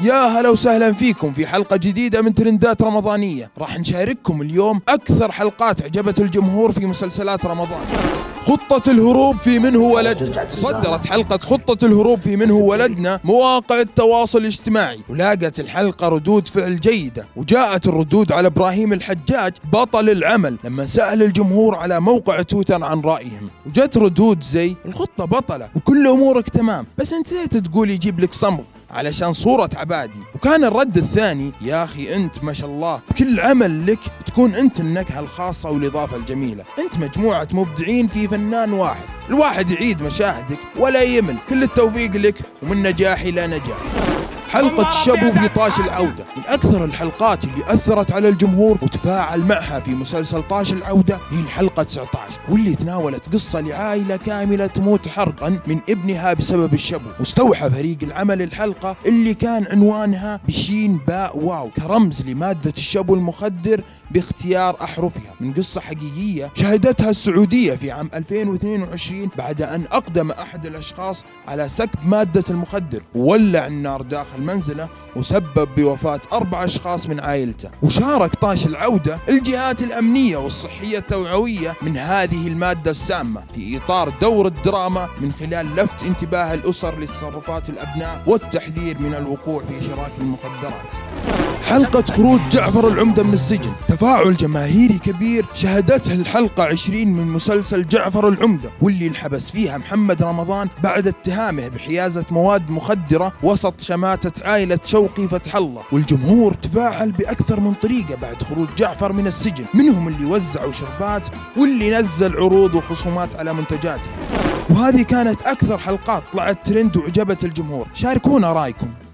يا هلا وسهلا فيكم في حلقة جديدة من ترندات رمضانية. راح نشارككم اليوم أكثر حلقات عجبت الجمهور في مسلسلات رمضان. خطة الهروب في من هو ولدنا. صدرت حلقة خطة الهروب في من هو ولدنا مواقع التواصل الاجتماعي. ولاقت الحلقة ردود فعل جيدة. وجاءت الردود على إبراهيم الحجاج بطل العمل لما سأل الجمهور على موقع تويتر عن رأيهم. وجت ردود زي الخطة بطلة وكل أمورك تمام. بس انت نسيت تقول يجيب لك صمغ علشان صورة عبادي. وكان الرد الثاني يا أخي أنت ما شاء الله بكل عمل لك تكون أنت النكهة الخاصة والإضافة الجميلة. أنت مجموعة مبدعين في فنان واحد. الواحد يعيد مشاهدك ولا يمل. كل التوفيق لك ومن نجاح إلى نجاح. حلقة الشبو في طاش العودة. من أكثر الحلقات اللي أثرت على الجمهور وتفاعل معها في مسلسل طاش العودة هي الحلقة 19 واللي تناولت قصة لعائلة كاملة تموت حرقا من ابنها بسبب الشبو. واستوحى فريق العمل الحلقة اللي كان عنوانها بشين باء واو كرمز لمادة الشبو المخدر باختيار أحرفها. من قصة حقيقية شهدتها السعودية في عام 2022 بعد أن أقدم أحد الأشخاص على سكب مادة المخدر وولع النار داخل منزله وسبب بوفاة أربع أشخاص من عائلته. وشارك طاش العودة الجهات الأمنية والصحية التوعوية من هذه المادة السامة في إطار دور الدراما من خلال لفت انتباه الأسر لتصرفات الأبناء والتحذير من الوقوع في شراك المخدرات. حلقة خروج جعفر العمدة من السجن. تفاعل جماهيري كبير شهدته الحلقة 20 من مسلسل جعفر العمدة واللي انحبس فيها محمد رمضان بعد اتهامه بحيازة مواد مخدرة وسط شماتة عائلة شوقي فتح الله والجمهور تفاعل بأكثر من طريقة بعد خروج جعفر من السجن. منهم اللي وزعوا شربات واللي نزل عروض وخصومات على منتجاته وهذه كانت أكثر حلقات طلعت ترند وعجبت الجمهور. شاركونا رأيكم.